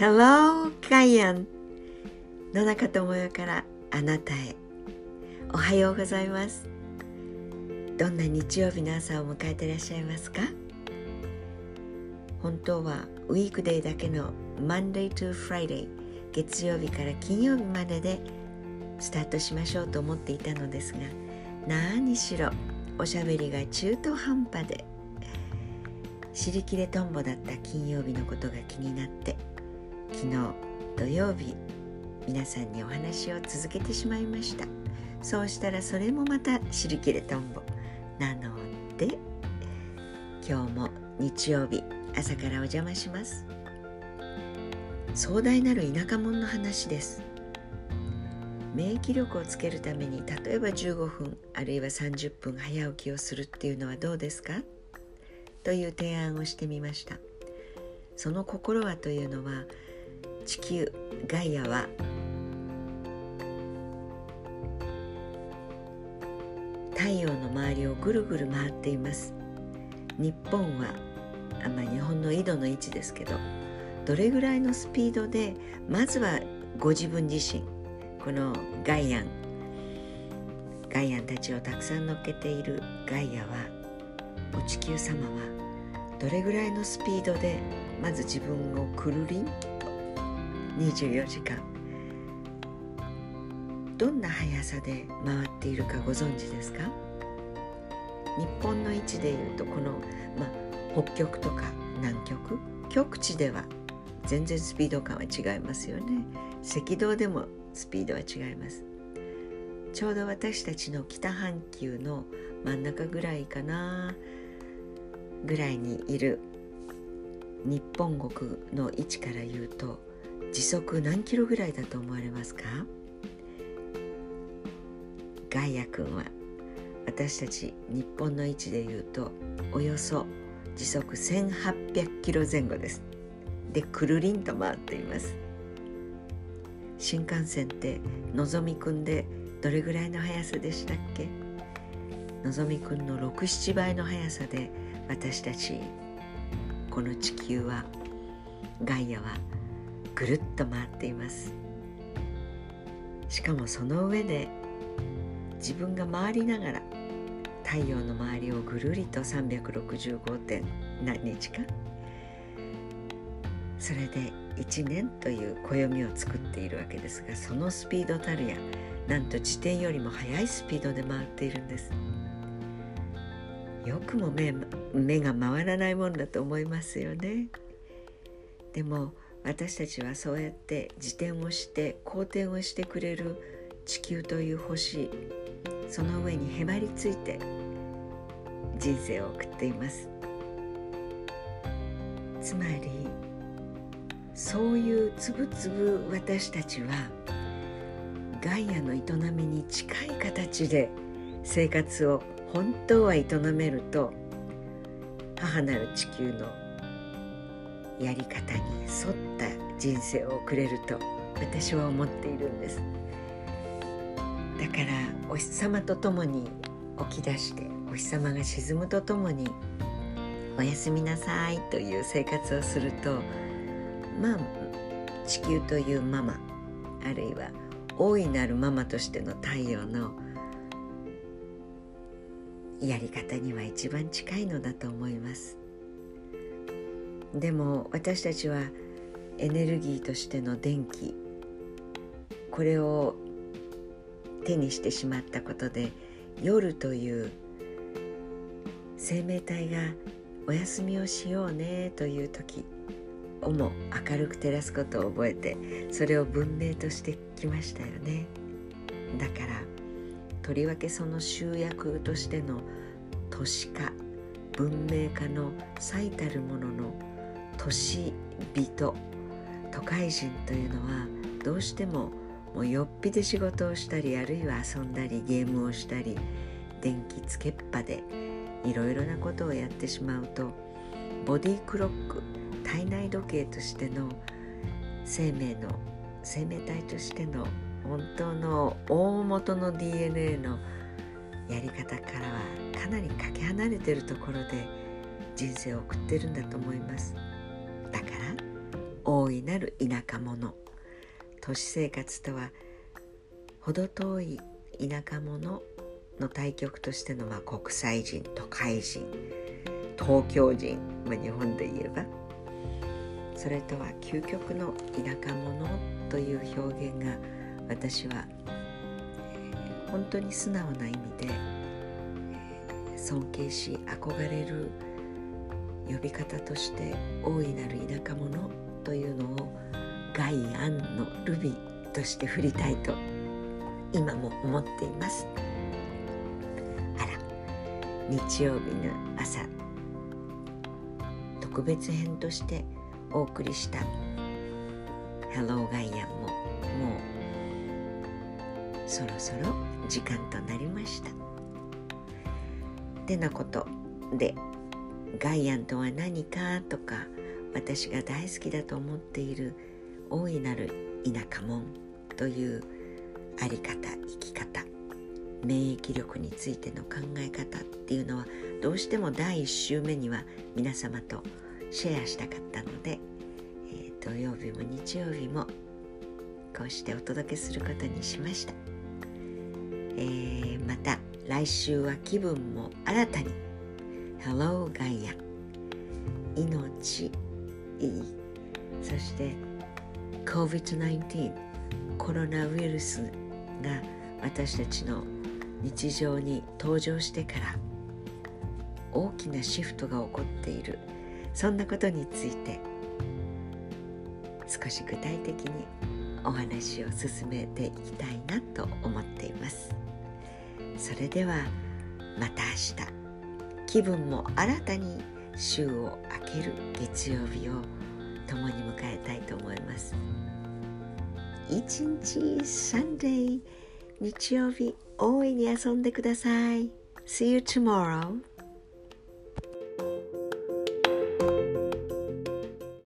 Hello, ガイアン野中智代からあなたへ。おはようございます。どんな日曜日の朝を迎えていらっしゃいますか？本当はウィークデーだけの Monday to Friday 月曜日から金曜日まででスタートしましょうと思っていたのですが何しろおしゃべりが中途半端で尻切れとんぼだった金曜日のことが気になって昨日土曜日皆さんにお話を続けてしまいました。そうしたらそれもまた尻切れとんぼ。なので今日も日曜日朝からお邪魔します。壮大なる田舎者の話です。免疫力をつけるために例えば15分あるいは30分早起きをするっていうのはどうですか？という提案をしてみました。その心はというのは地球ガイアは太陽の周りをぐるぐる回っています。日本はあまあ、日本の緯度の位置ですけどどれぐらいのスピードでまずはご自分自身このガイアンガイアンたちをたくさん乗っけているガイアはお地球様はどれぐらいのスピードでまず自分をくるりん24時間。どんな速さで回っているかご存知ですか？日本の位置でいうとこの、まあ、北極とか南極？極地では全然スピード感は違いますよね。赤道でもスピードは違います。ちょうど私たちの北半球の真ん中ぐらいかなぐらいにいる日本国の位置から言うと時速何キロぐらいだと思われますか？ガイア君は私たち日本の位置で言うとおよそ時速1800キロ前後です。でくるりんと回っています。新幹線ってのぞみくんでどれぐらいの速さでしたっけ？のぞみくんの67倍の速さで私たちこの地球はガイアはぐるっと回っています。しかもその上で自分が回りながら太陽の周りをぐるりと365点何日かそれで1年という暦を作っているわけですがそのスピードたるやなんと自転よりも速いスピードで回っているんです。よくも目目が回らないもんだと思いますよね。でも私たちはそうやって自転をして公転をしてくれる地球という星その上にへばりついて人生を送っています。つまりそういうつぶつぶ私たちはガイアの営みに近い形で生活を本当は営めると母なる地球のやり方に沿った人生を送れると私は思っているんです。だからお日様と共に起き出してお日様が沈むとともにおやすみなさいという生活をするとまあ地球というママあるいは大いなるママとしての太陽のやり方には一番近いのだと思います。でも私たちはエネルギーとしての電気これを手にしてしまったことで夜という生命体がお休みをしようねという時をも明るく照らすことを覚えてそれを文明としてきましたよね。だからとりわけその集約としての都市化文明化の最たるものの都市人都会人というのはどうしてももうよっぴで仕事をしたりあるいは遊んだりゲームをしたり電気つけっぱでいろいろなことをやってしまうとボディクロック体内時計としての生命の生命体としての本当の大元の DNA のやり方からはかなりかけ離れてるところで人生を送ってるんだと思います。大いなる田舎者。都市生活とは程遠い田舎者の対極としてのまあ国際人都会人東京人、まあ、日本で言えば。それとは究極の田舎者という表現が私は本当に素直な意味で尊敬し憧れる呼び方として大いなる田舎者というのを外案のルビーとして振りたいと今も思っています。あら日曜日の朝特別編としてお送りした「Hello ガイアン」ももうそろそろ時間となりました。てなことでガイアンとは何かとか私が大好きだと思っている大いなる田舎門というあり方生き方免疫力についての考え方っていうのはどうしても第1週目には皆様とシェアしたかったので、えー、土曜日も日曜日もこうしてお届けすることにしました、えー、また来週は気分も新たに。Hello ガイア命そして COVID-19 コロナウイルスが私たちの日常に登場してから大きなシフトが起こっている。そんなことについて少し具体的にお話を進めていきたいなと思っています。それではまた明日。気分も新たに週を明ける月曜日を共に迎えたいと思います。一日サンデー日曜日大いに遊んでください。See you tomorrow.